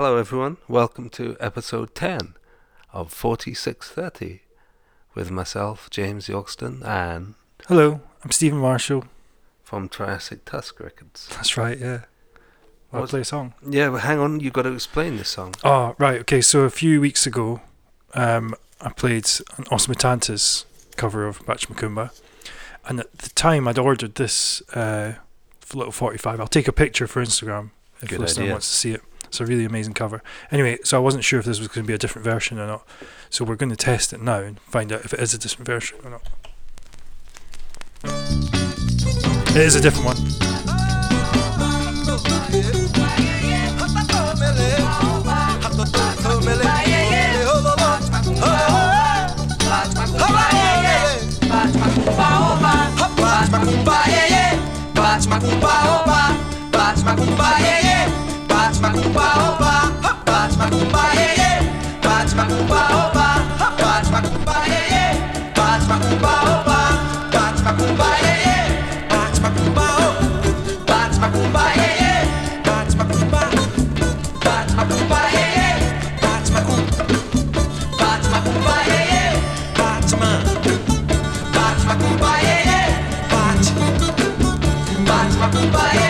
Hello, everyone. Welcome to episode 10 of 4630 with myself, James Yorkston, and Hello, I'm Stephen Marshall. from Triassic Tusk Records. That's right, yeah. I'll play a song. Yeah, but hang on, you've got to explain this song. Oh, right, okay, so a few weeks ago, um, I played an Os Mutantes cover of Bat Macumba, and at the time I'd ordered this uh, little 45. I'll take a picture for Instagram if Good the listener idea. wants to see it. It's a really amazing cover. Anyway, so I wasn't sure if this was going to be a different version or not, so we're going to test it now and find out if it is a different version or not. It is a different one. bate macumba, oba, bate macumba, ei, ei, bate macumba, oba, bate macumba, ei, ei, bate macumba, oba, bate macumba, ei, ei, bate macumba, oba, bate macumba, ei, ei,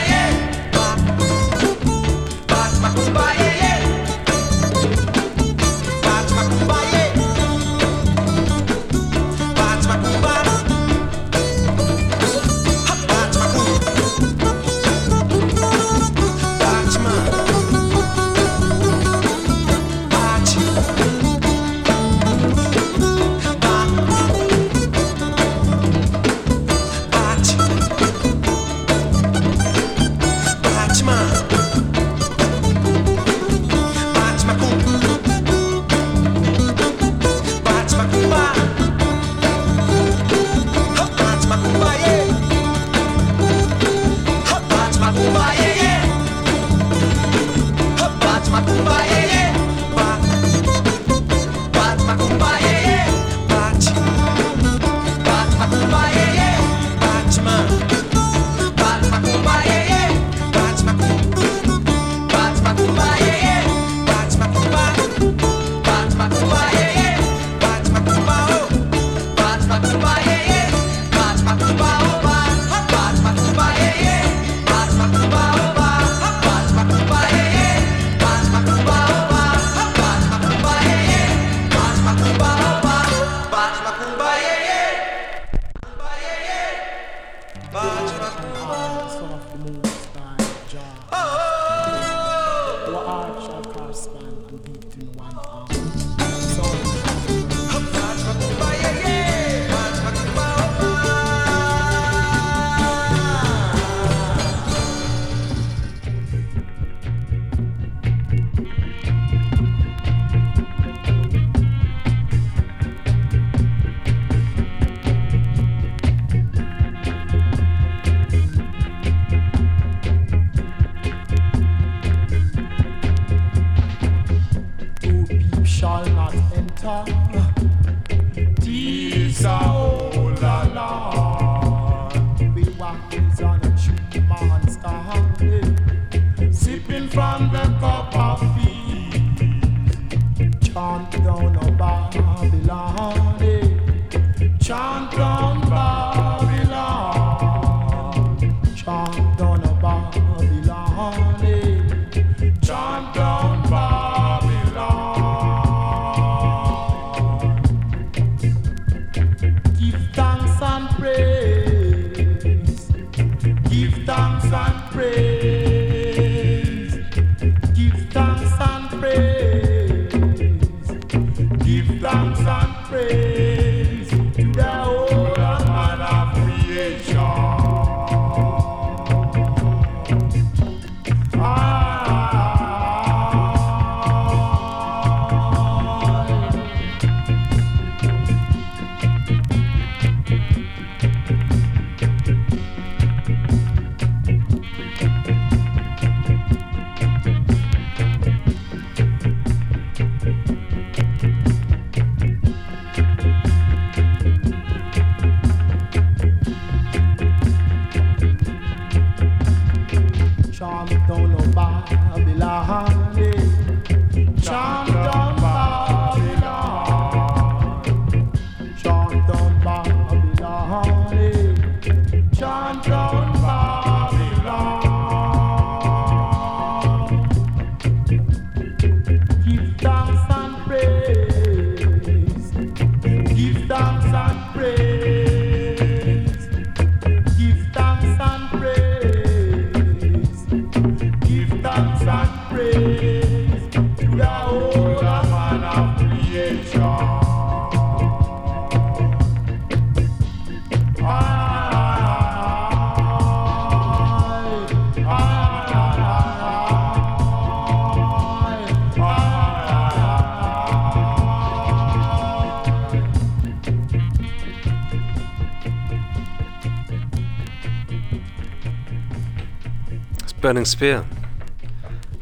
Burning Spear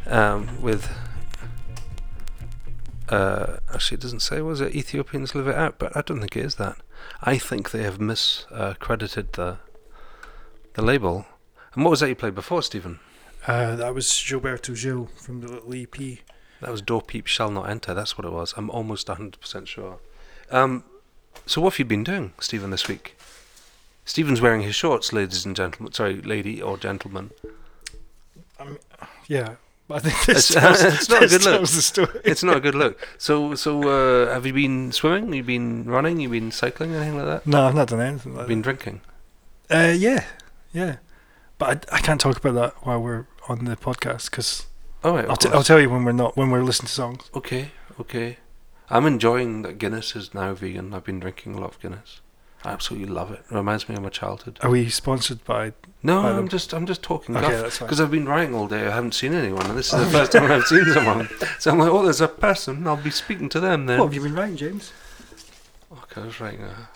um, with. Uh, actually, it doesn't say, was it Ethiopians Live It Out? But I don't think it is that. I think they have miscredited the, the label. And what was that you played before, Stephen? Uh, that was Gilberto Gil from the little EP. That was Door Peep Shall Not Enter. That's what it was. I'm almost 100% sure. Um, so, what have you been doing, Stephen, this week? Stephen's wearing his shorts, ladies and gentlemen. Sorry, lady or gentleman. Yeah, but I think this It's- tells, it's not a good look. the story. It's not a good look. So, so uh, have you been swimming? You've been running? You've been cycling? Anything like that? No, I've not done anything like Been drinking? Uh, yeah, yeah. But I, I can't talk about that while we're on the podcast because Oh, right, I'll, t- I'll tell you when we're not when we're listening to songs. Okay, okay. I'm enjoying that Guinness is now vegan. I've been drinking a lot of Guinness. I absolutely love it. it Reminds me of my childhood. Are we sponsored by? No, By I'm them. just I'm just talking Okay, because I've been writing all day. I haven't seen anyone, and this is the first time I've seen someone. So I'm like, oh, there's a person. I'll be speaking to them then. What have you been writing, James? Okay, I was writing a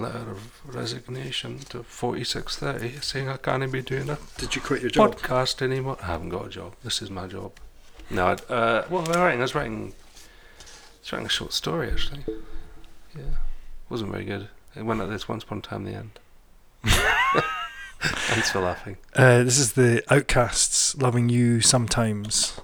letter of resignation to 4630 saying I can't be doing a Did you quit your job? podcast anymore. I haven't got a job. This is my job. No, I'd, uh, what was I writing? I was writing, I was writing a short story actually. Yeah, wasn't very good. It went like this once upon a time. The end. Thanks for laughing. Uh, this is the Outcasts, "Loving You Sometimes."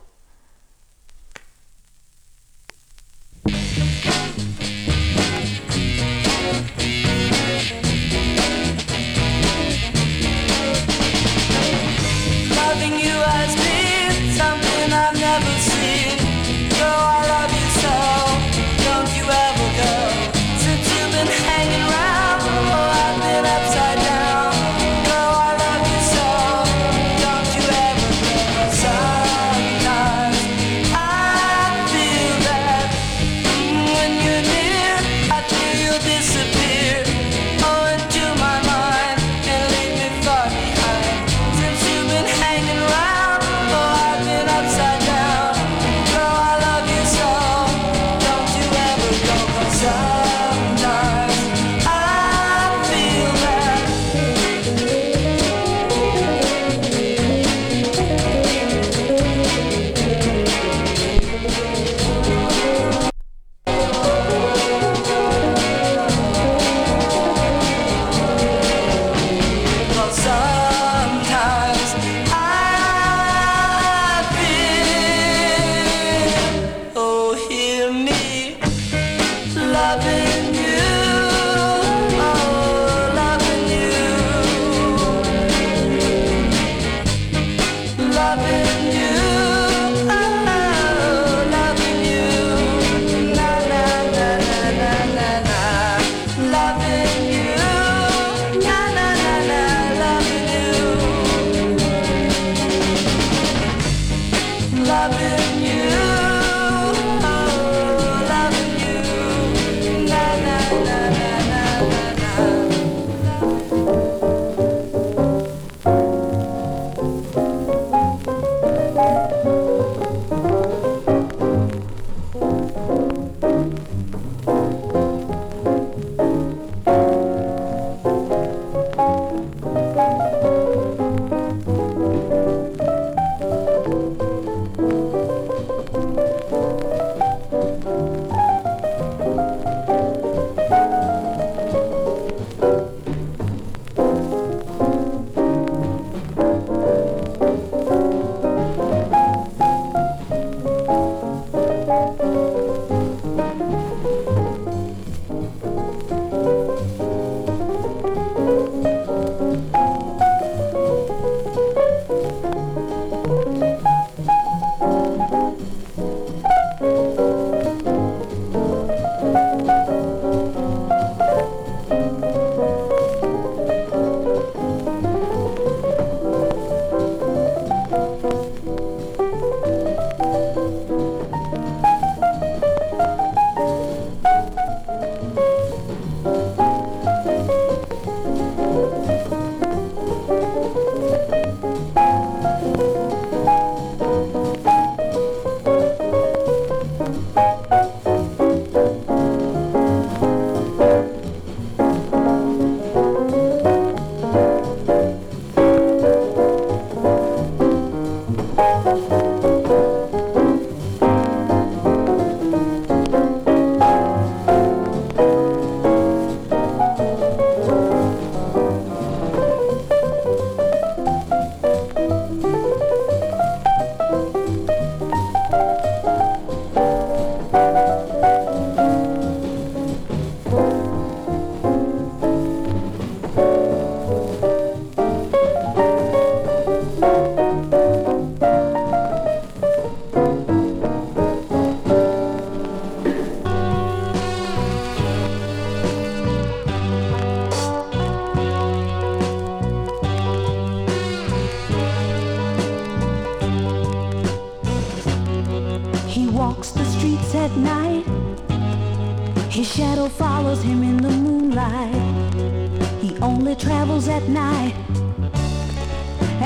Only travels at night.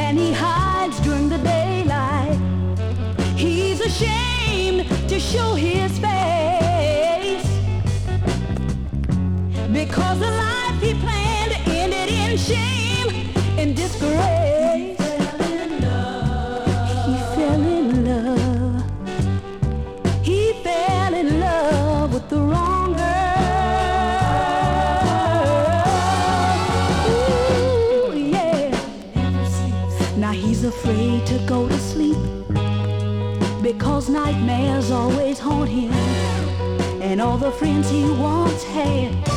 And he hides during the daylight. He's ashamed to show his face. Because the life he planned ended in shame and disgrace. Nightmares always haunt him. And all the friends he once had,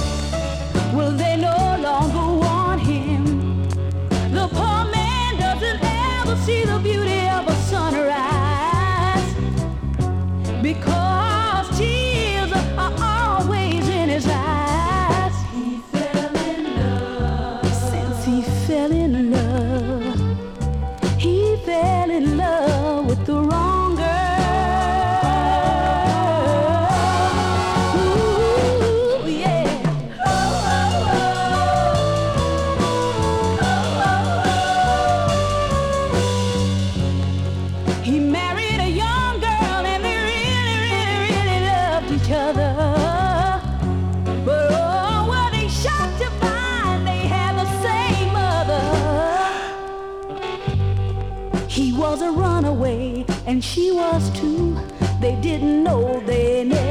and she was too. They didn't know, they never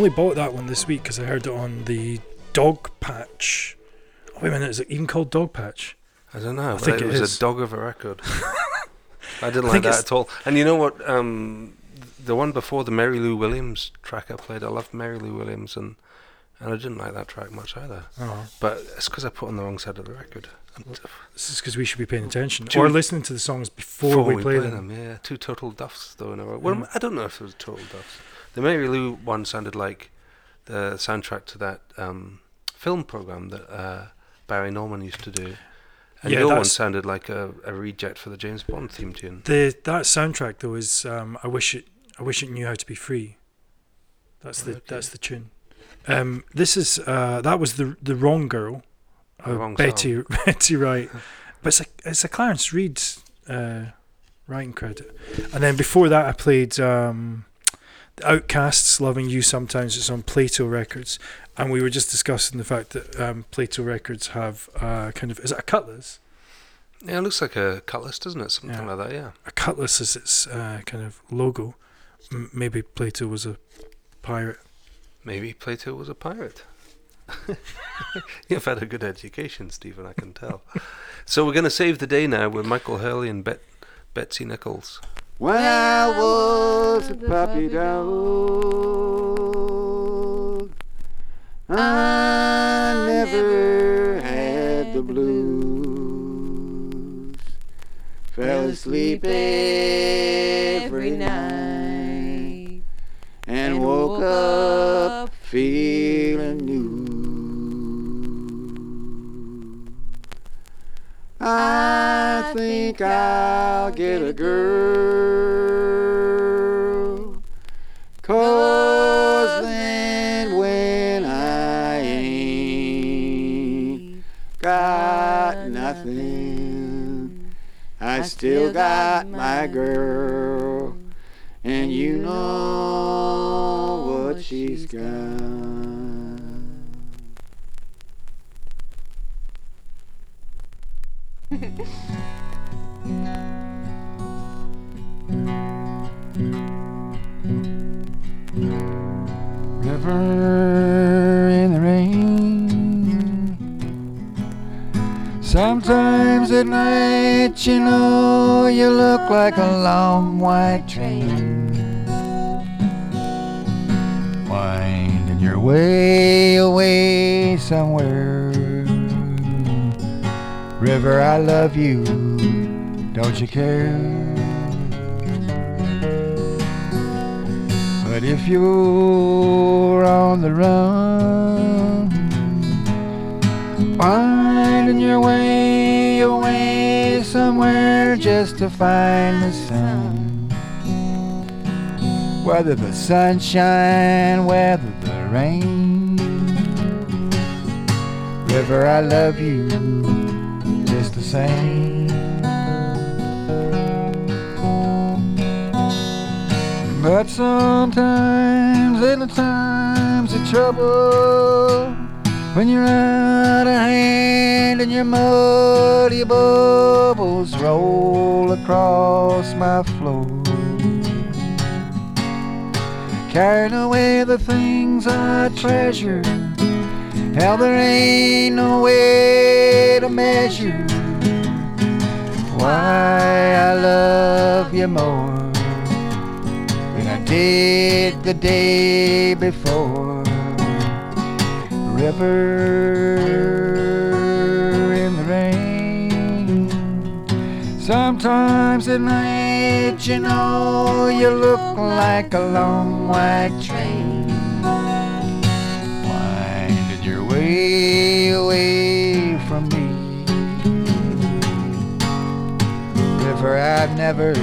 only bought that one this week because I heard it on the Dog Patch. Oh, wait a minute, is it even called Dog Patch? I don't know. I think it, it was is. a dog of a record. I didn't I like that at all. And you know what? Um, the one before the Mary Lou Williams track I played, I loved Mary Lou Williams, and and I didn't like that track much either. Oh, But it's because I put on the wrong side of the record. This is because we should be paying attention Two- or listening to the songs before, we, play, them. yeah, two total duffs though in a row. Well, I don't know if it was total duffs. The Mary Lou one sounded like the soundtrack to that um, film program that uh, Barry Norman used to do, and Yeah, your one sounded like a, a reject for the James Bond theme tune. The that soundtrack though is um, I wish it I wish it knew how to be free. That's the Okay. that's the tune. Um, this is uh, that was the the wrong girl, uh, wrong Betty Betty Wright, but it's a it's a Clarence Reid uh, writing credit. And then before that, I played um, Outcasts, "Loving You Sometimes." It's on Plato Records, and we were just discussing the fact that um, Plato Records have uh, kind of is it a Cutlass? Yeah, it looks like a cutlass, doesn't it? Something Yeah. like that. Yeah. a cutlass is its uh, kind of logo. M- maybe Plato was a pirate. Maybe Plato was a pirate. You've had a good education, Stephen. I can tell. so we're going to save the day now with Michael Hurley and Bet- Betsy Nichols. When I was a puppy dog, I never had the blues. Fell asleep every night and woke up feeling new. I think I'll get a girl. Cause then when I ain't got nothing, I still got my girl. And you know what she's got. In the rain. Sometimes at night, you know, you look like a long white train. Winding your way away somewhere. River, I love you. Don't you care? But if you're on the run, finding your way away somewhere just to find the sun. Whether the sunshine, whether the rain. River, I love you just the same. But sometimes in the times of trouble, when you're out of hand and your muddy bubbles roll across my floor, carrying away the things I treasure, hell, there ain't no way to measure why I love you more did the day before. River in the rain. Sometimes at night, you know, you look like a long white train. Winding your way away from me. River I've never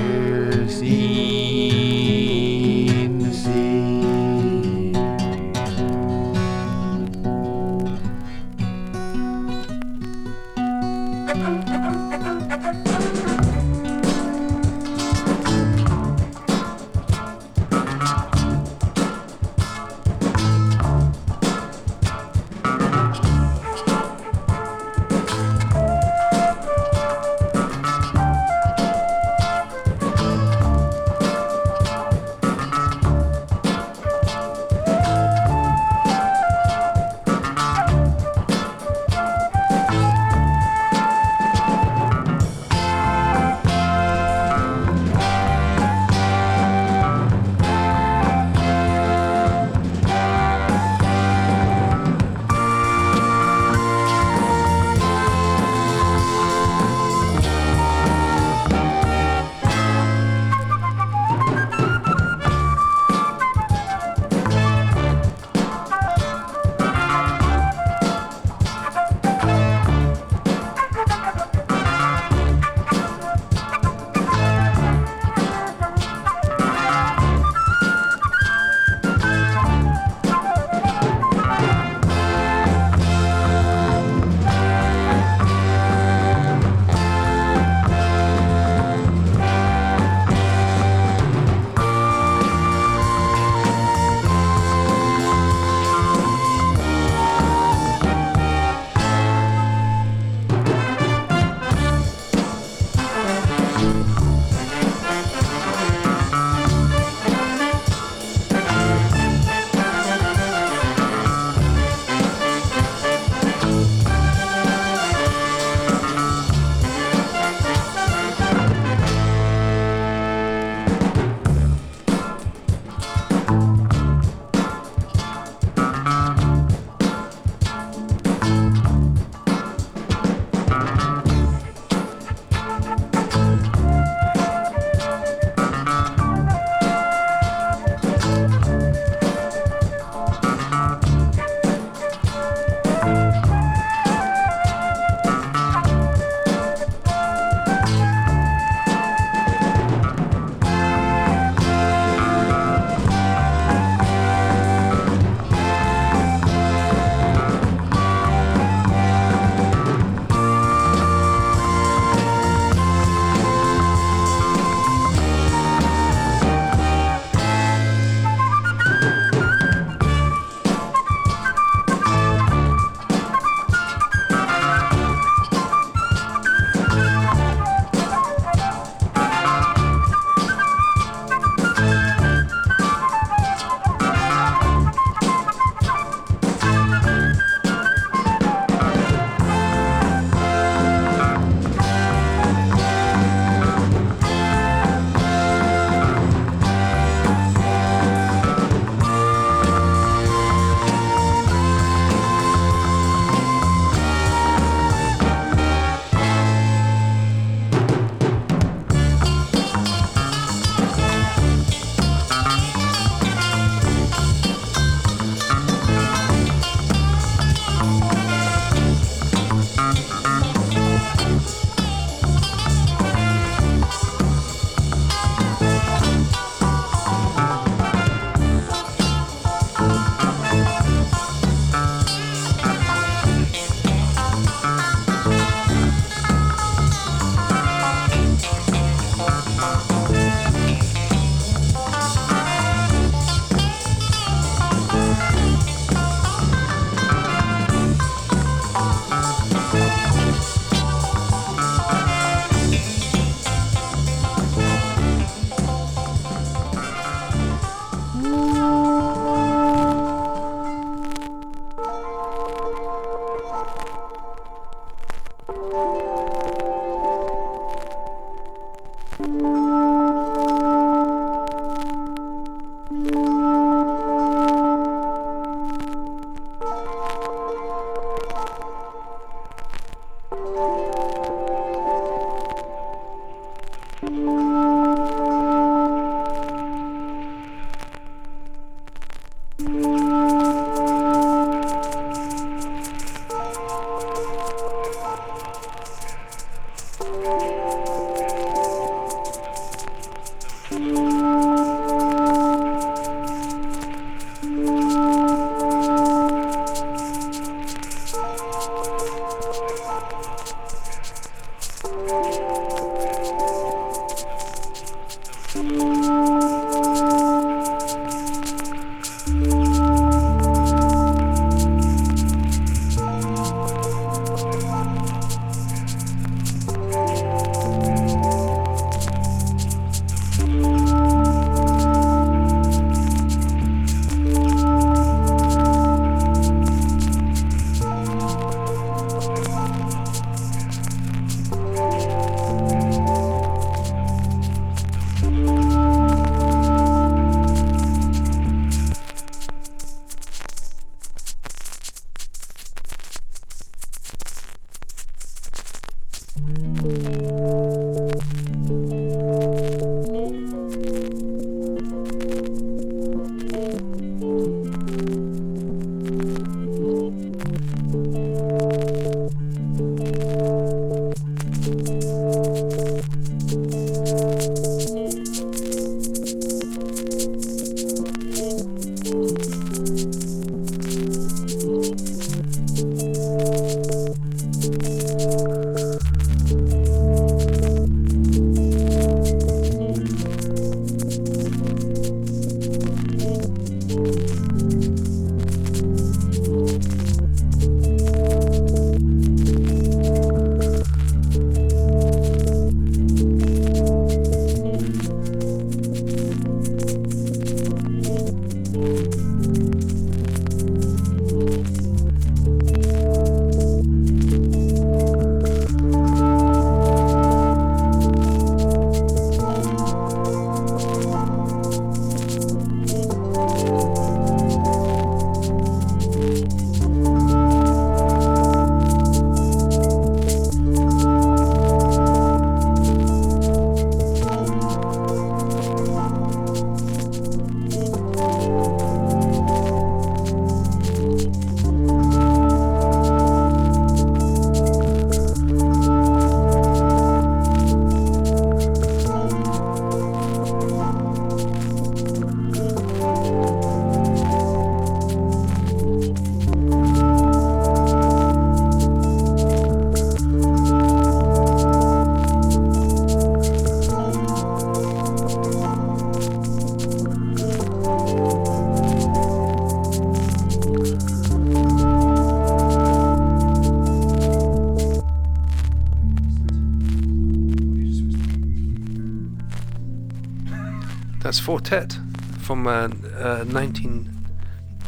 Four Tet from uh, uh, 19,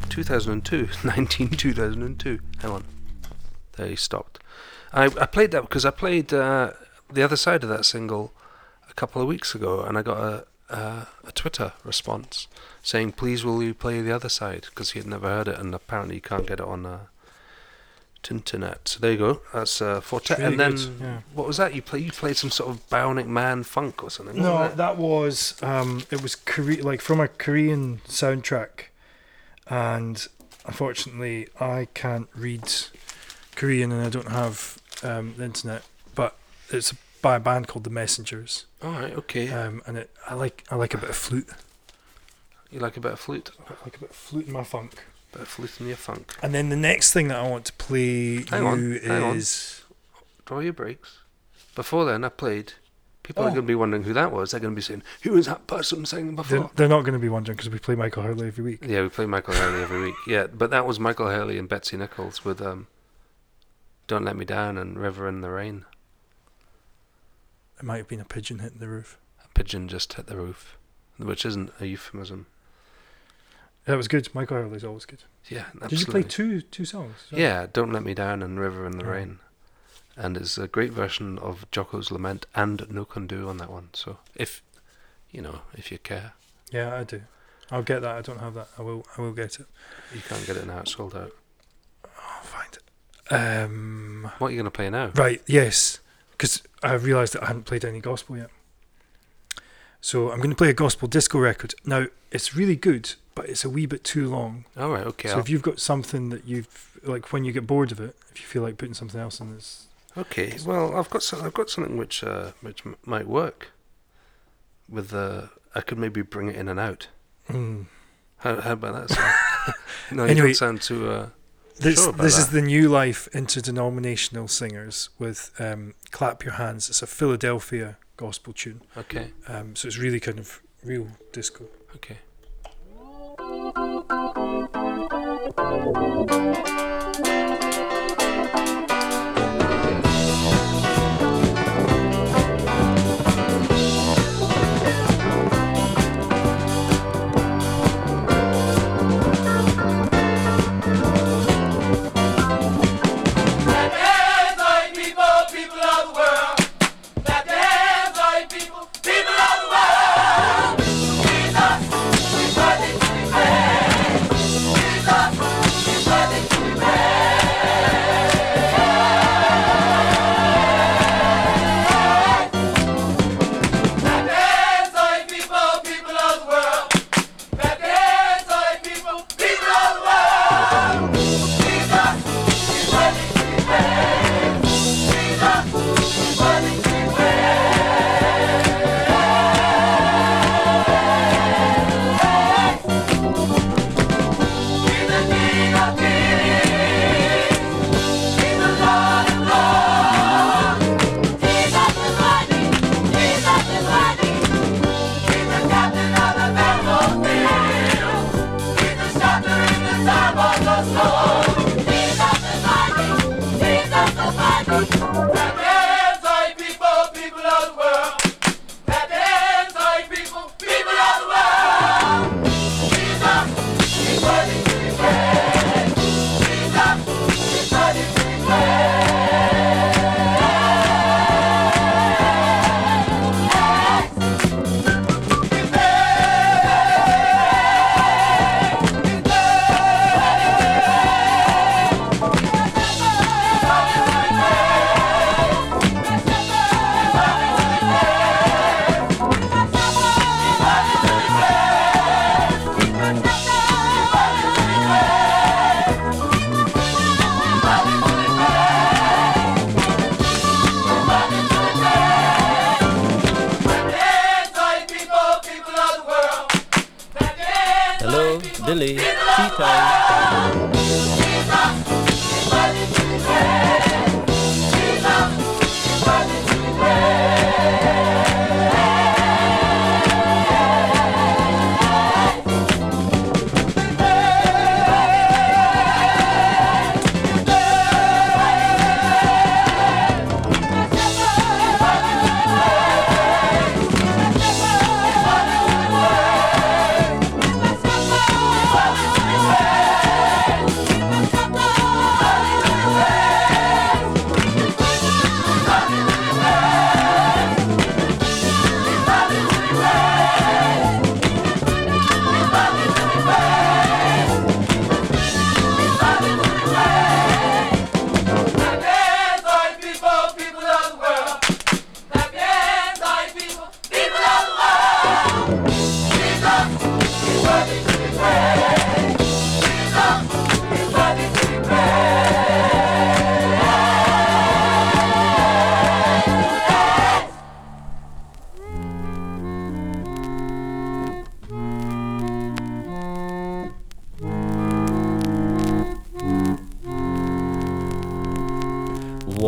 2002. 19 2002. Hang on. They stopped. I, I played that because I played uh, the other side of that single a couple of weeks ago and I got a, a, a Twitter response saying, please will you play the other side? Because he had never heard it and apparently you can't get it on Tinternet. So there you go. That's uh, Four Tet. Really and then, good, yeah. what was that? You, play, you played some sort of Bionic Man funk or something? No, wasn't that was um, it was Kore- like from a Korean soundtrack, and unfortunately, I can't read Korean and I don't have um, the internet. But it's by a band called The Messengers, All right, okay. um, and it, I like I like a bit of flute. you like a bit of flute? I like a bit of flute in my funk. Bit of flute in your funk. And then the next thing that I want to play Hang on, you hang on. is Draw your breaks. Before then, I played. People are Oh. going to be wondering who that was. They're going to be saying, "Who was that person singing they're, before?" they're not going to be wondering because we play Michael Hurley every week. Yeah, we play Michael Hurley every week. Yeah, but that was Michael Hurley and Betsy Nichols with um, "Don't Let Me Down" and "River in the Rain." It might have been a pigeon hitting the roof. A pigeon just hit the roof, which isn't a euphemism. That was good. Michael Hurley's always good. Yeah, absolutely. Did you play two two songs? Yeah, "Don't Let Me Down" and "River in the. Rain," and it's a great version of Jocko's Lament and "No Can Do" on that one. So if you know, if you care, Yeah, I do. I'll get that. I don't have that. I will. I will get it. you can't get it now; it's sold out. I'll find it. Um. What are you going to play now? Right. Yes. Because I realised that I hadn't played any gospel yet. So I'm going to play a gospel disco record. Now it's really good, but it's a wee bit too long. All right, okay. so I'll- if you've got something that you've like when you get bored of it, if you feel like putting something else in this, Okay, well, I've got some, I've got something which uh, which m- might work. With the, I could maybe bring it in and out. mm. How, how about that? Sound? no, you Anyway, don't sound too. Uh, This Sure this is the New Life Interdenominational Singers with um, "Clap Your Hands." It's a Philadelphia gospel tune, okay, um, so it's really kind of real disco. okay. Clap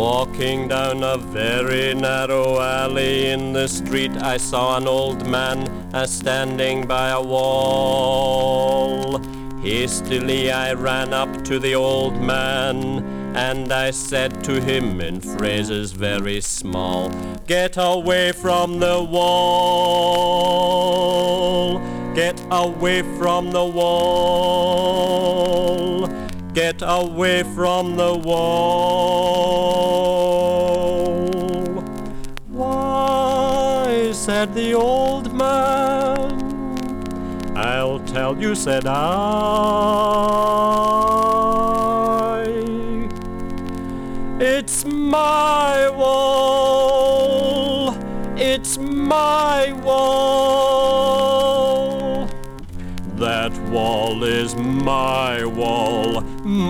Walking down a very narrow alley in the street, I saw an old man uh, standing by a wall. Hastily I ran up to the old man and I said to him in phrases very small, Get away from the wall, get away from the wall. Away from the wall. Why, said the old man. I'll tell you, said I. It's my wall. It's my wall. That wall is my wall,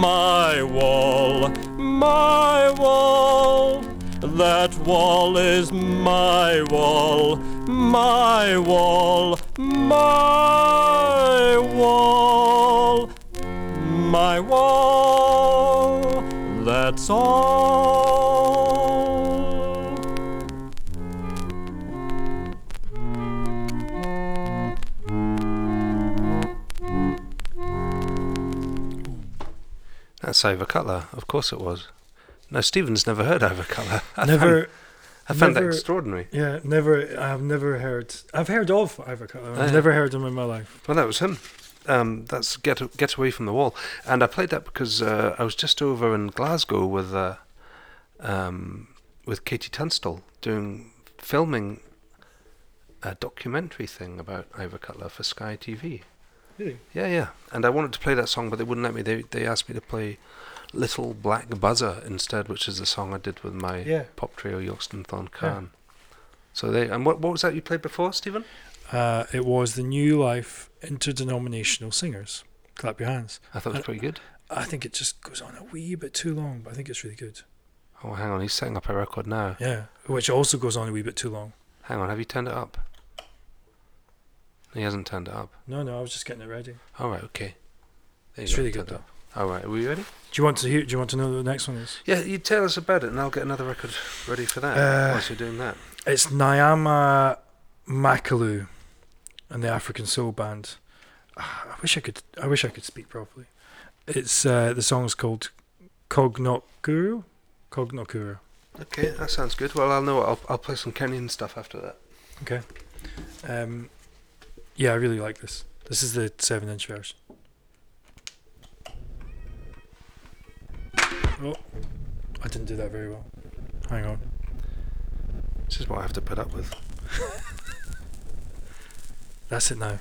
my wall, my wall. That wall is my wall, my wall, my wall, my wall. That's all. That's Ivor Cutler. Of course it was. No, Stephen's never heard Ivor Cutler. I Never. Found, I found that extraordinary. Yeah, never. I've never heard. I've heard of Ivor Cutler. I've Yeah. never heard him in my life. Well, that was him. Um, that's get get away from the wall, and I played that because uh, I was just over in Glasgow with uh, um, with KT Tunstall doing filming a documentary thing about Ivor Cutler for Sky TV. Really? Yeah, yeah. And I wanted to play that song, but they wouldn't let me. They they asked me to play Little Black Buzzer instead, which is the song I did with my Yeah. pop trio Yogston Thorn Khan. So they and what what was that you played before, Stephen? Uh, it was the New Life Interdenominational Singers. Clap your hands. I thought it was pretty good. I think it just goes on a wee bit too long, but I think it's really good. Oh, hang on, he's setting up a record now. Yeah, which also goes on a wee bit too long. Hang on, have you turned it up? He hasn't turned it up. No, no, I was just getting it ready. All right, okay. There you It's go, really turned good, it up. All right, are we ready? Do you want to hear? Do you want to know what the next one is? Yeah, you tell us about it, and I'll get another record ready for that. Uh, whilst you're doing that. It's Nyama Makalu and the African Soul Band. Ah, I wish I could. I wish I could speak properly. It's uh, the song's called Kognokuru. Kognokuru. Okay, that sounds good. Well, I'll know. I'll I'll play some Kenyan stuff after that. Okay. Um, yeah, I really like this. This is the seven-inch version. Oh, I didn't do that very well. Hang on. This is what I have to put up with. That's it now.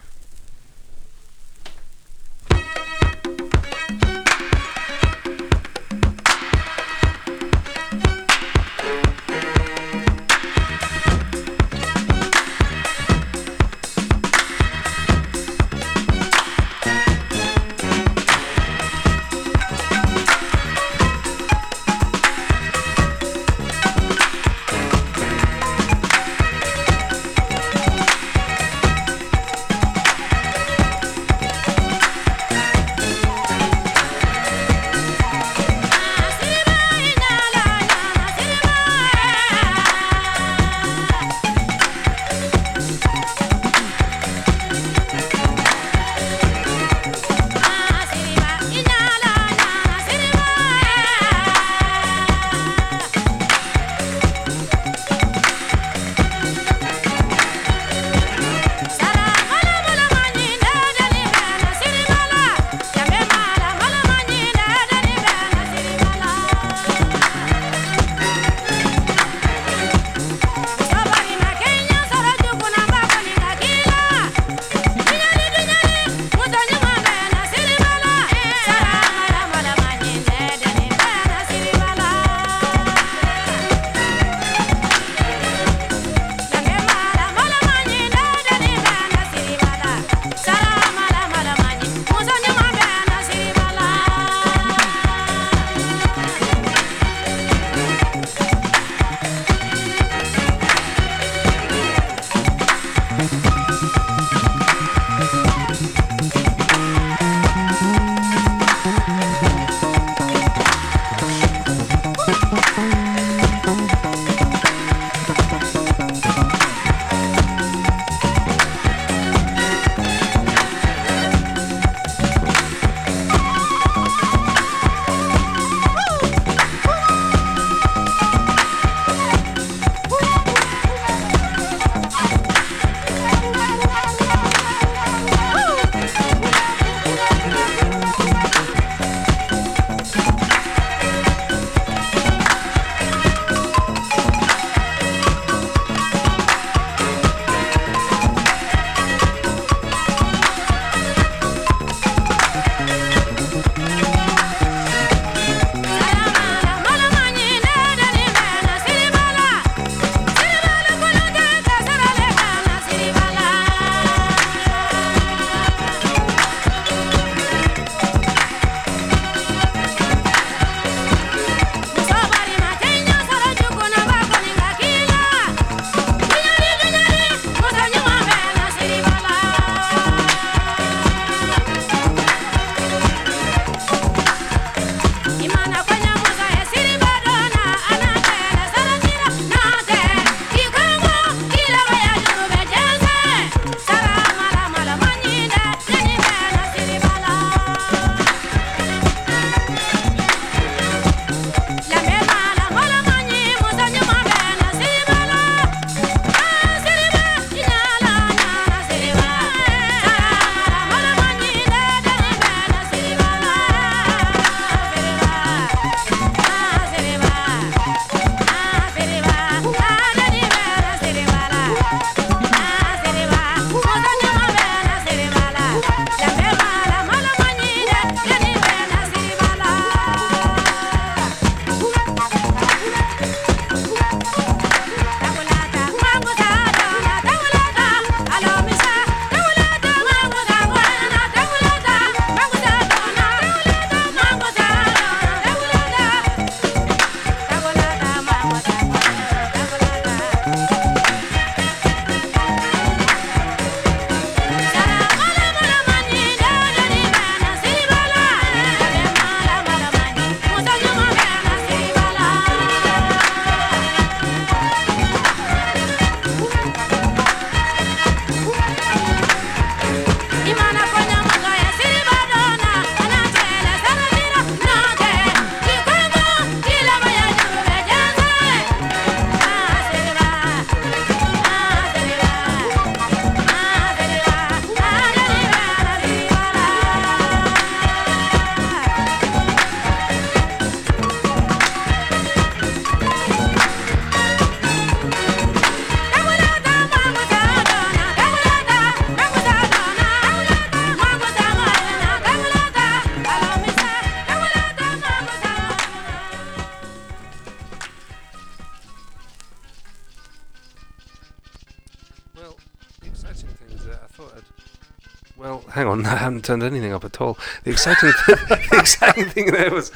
Well, hang on, I haven't turned anything up at all. The exciting, the exciting thing there was,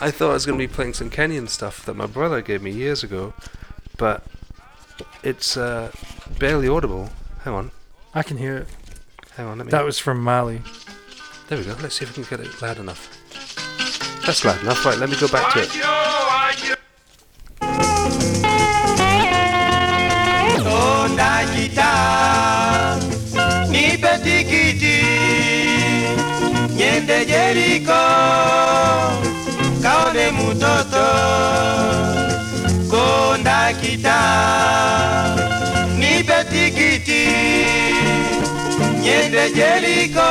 I thought I was going to be playing some Kenyan stuff that my brother gave me years ago, but it's uh, barely audible. Hang on, I can hear it. hang on. Let me. That was from Mali. there we go. Let's see if we can get it loud enough. That's loud enough. Right, let me go back to it. soto Konda kita Ni peti kiti Nyende jeliko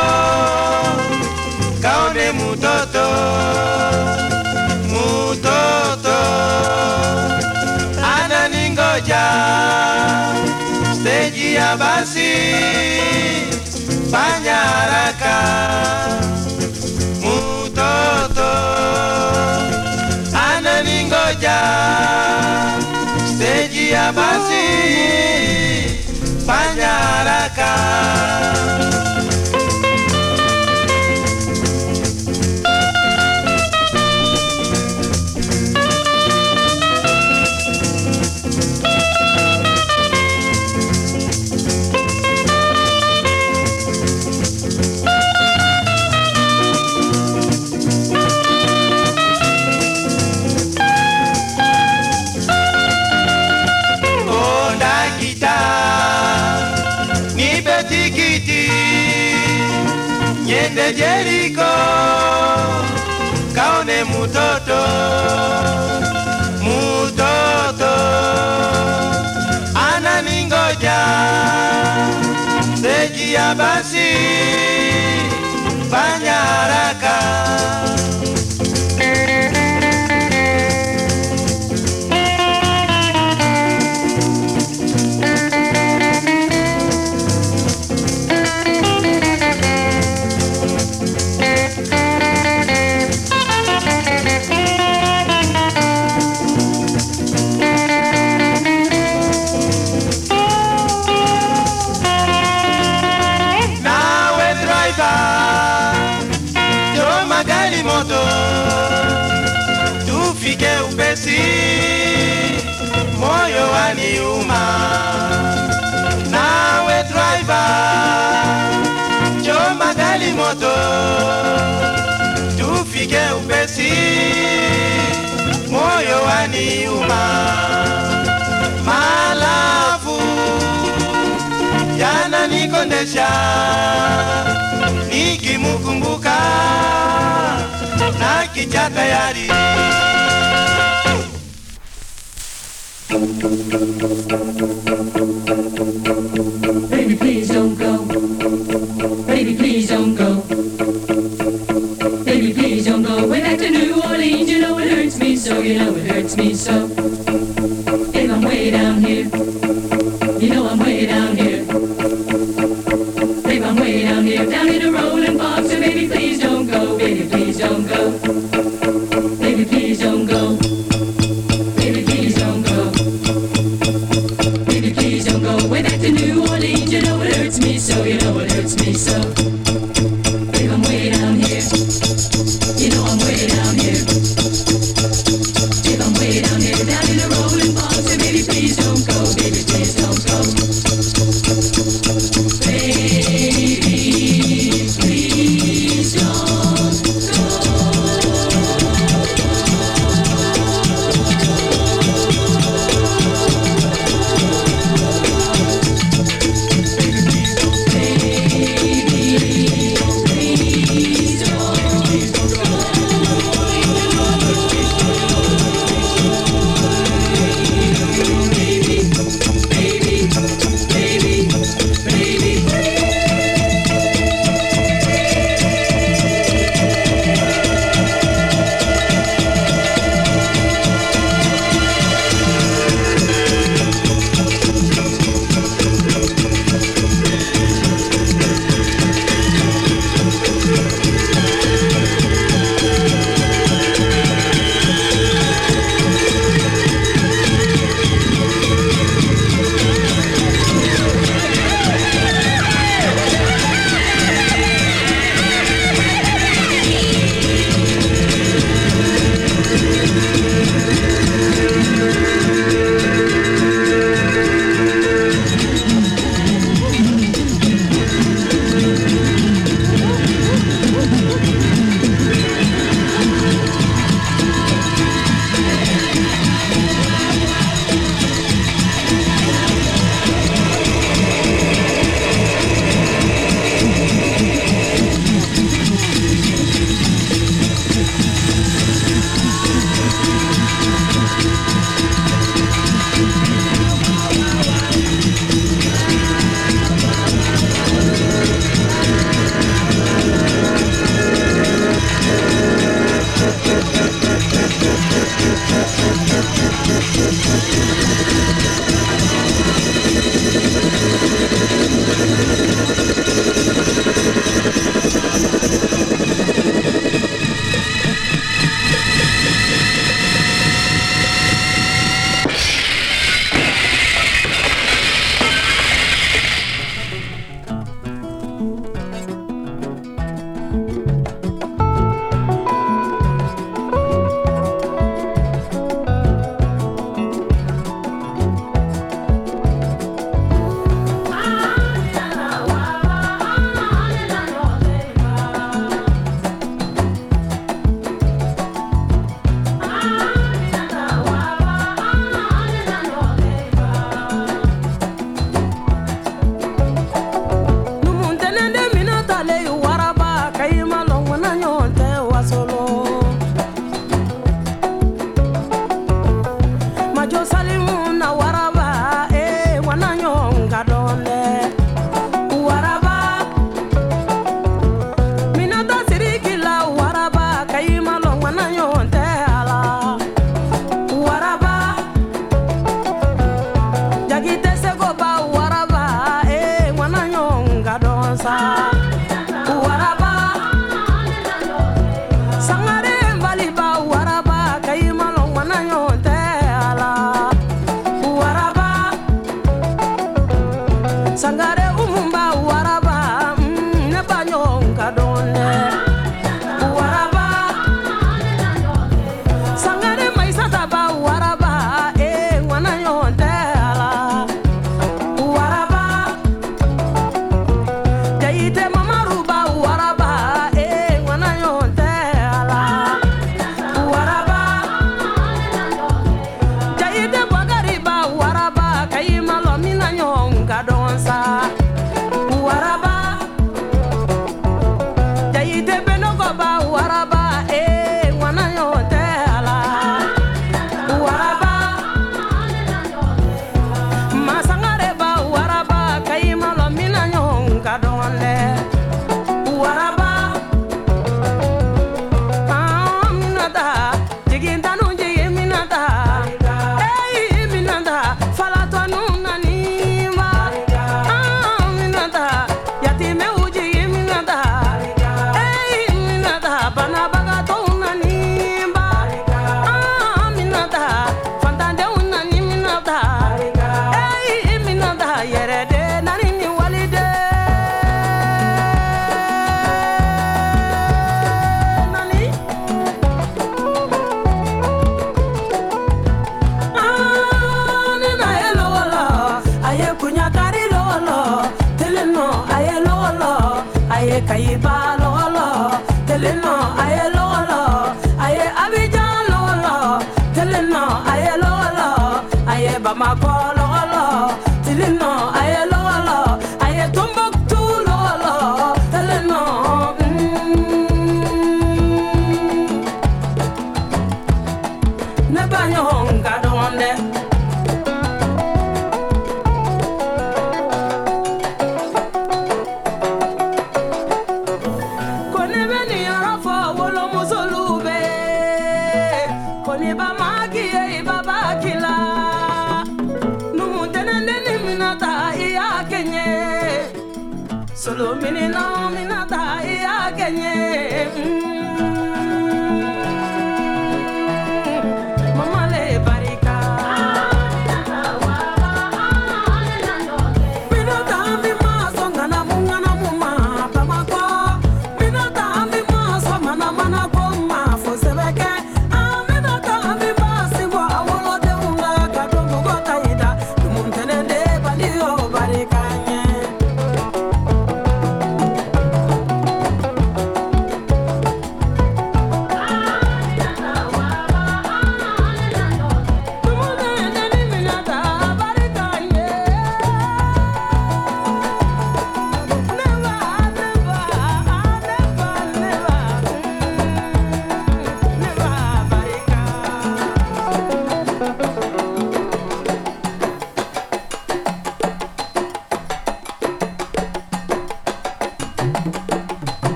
Kaone mutoto Mutoto. Ananingoja Steji ya basi Panya haraka. Ananingoja steji ya basi, fanya niende Jeriko kaone mtoto mtoto ananingoja steji ya basi fanya haraka moto, tufike upesi, moyo waniuma. Malafu yananikondesha nikimukumbuka na kicha tayari You know it hurts me so. If I'm way down here,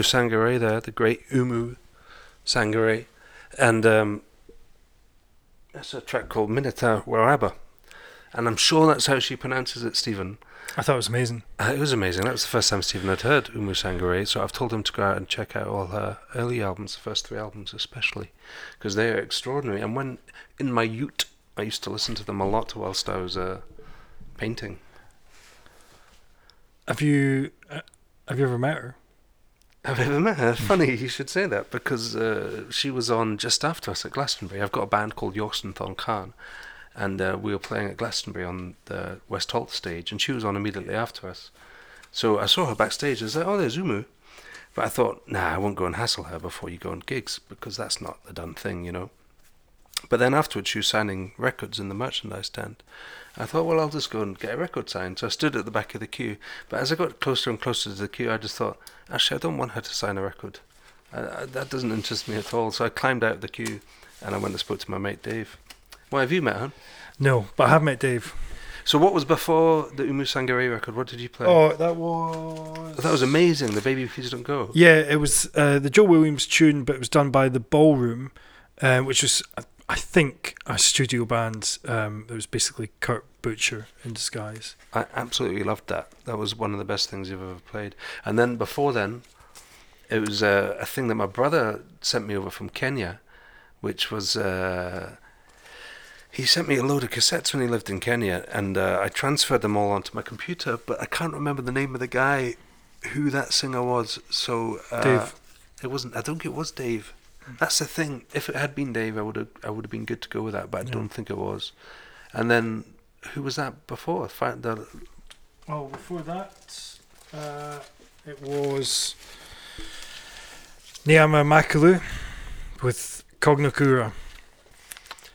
Oumou Sangare there, the great Oumou Sangare, and um, that's a track called Minata Waraba, and I'm sure that's how she pronounces it, Stephen. I thought it was amazing. Uh, it was amazing. That was the first time Stephen had heard Oumou Sangare, so I've told him to go out and check out all her early albums, the first three albums especially, because they are extraordinary. And when in my ute, I used to listen to them a lot whilst I was uh, painting. Have you uh, have you ever met her? Have I ever met her? Funny you should say that because uh, she was on just after us at Glastonbury. I've got a band called Thon Khan, and uh, we were playing at Glastonbury on the West Holt stage, and she was on immediately after us. So I saw her backstage. I was like, "Oh, there's Oumou," but I thought, "Nah, I won't go and hassle her before you go on gigs because that's not the done thing, you know." But then afterwards, she was signing records in the merchandise stand. I thought, well, I'll just go and get a record signed. So I stood at the back of the queue. But as I got closer and closer to the queue, I just thought, actually, I don't want her to sign a record. Uh, that doesn't interest me at all. So I climbed out of the queue and I went and spoke to my mate Dave. Well, have you met her? No, but I have met Dave. So what was before the Oumou Sangare record? What did you play? Oh, that was that was amazing. The Baby Please Don't Go. Yeah, it was uh, the Joe Williams tune, but it was done by the Ballroom, um, which was, I- think, a studio band. Um, it was basically Curt Boettcher in disguise. I absolutely loved that. That was one of the best things you've ever played. And then before then, it was uh, a thing that my brother sent me over from Kenya, which was uh, he sent me a load of cassettes when he lived in Kenya, and uh, I transferred them all onto my computer. But I can't remember the name of the guy who that singer was. So uh, Dave. It wasn't. I don't think it was Dave. That's the thing. If it had been Dave, I would have. I would have been good to go with that. But I Yeah. don't think it was. And then who was that before? The, Oh, before that, uh, it was Niama Makalu with Cognokura.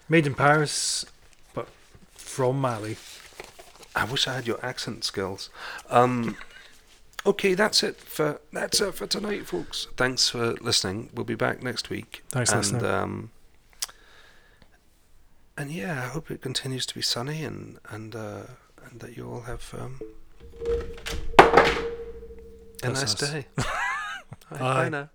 Made in Paris, but from Mali. I wish I had your accent skills. Um, okay, that's it for that's it for tonight, folks. Thanks for listening. We'll be back next week. Thanks and, listening. Um, and yeah, I hope it continues to be sunny and and uh, and that you all have um, a nice us. day. Bye, now.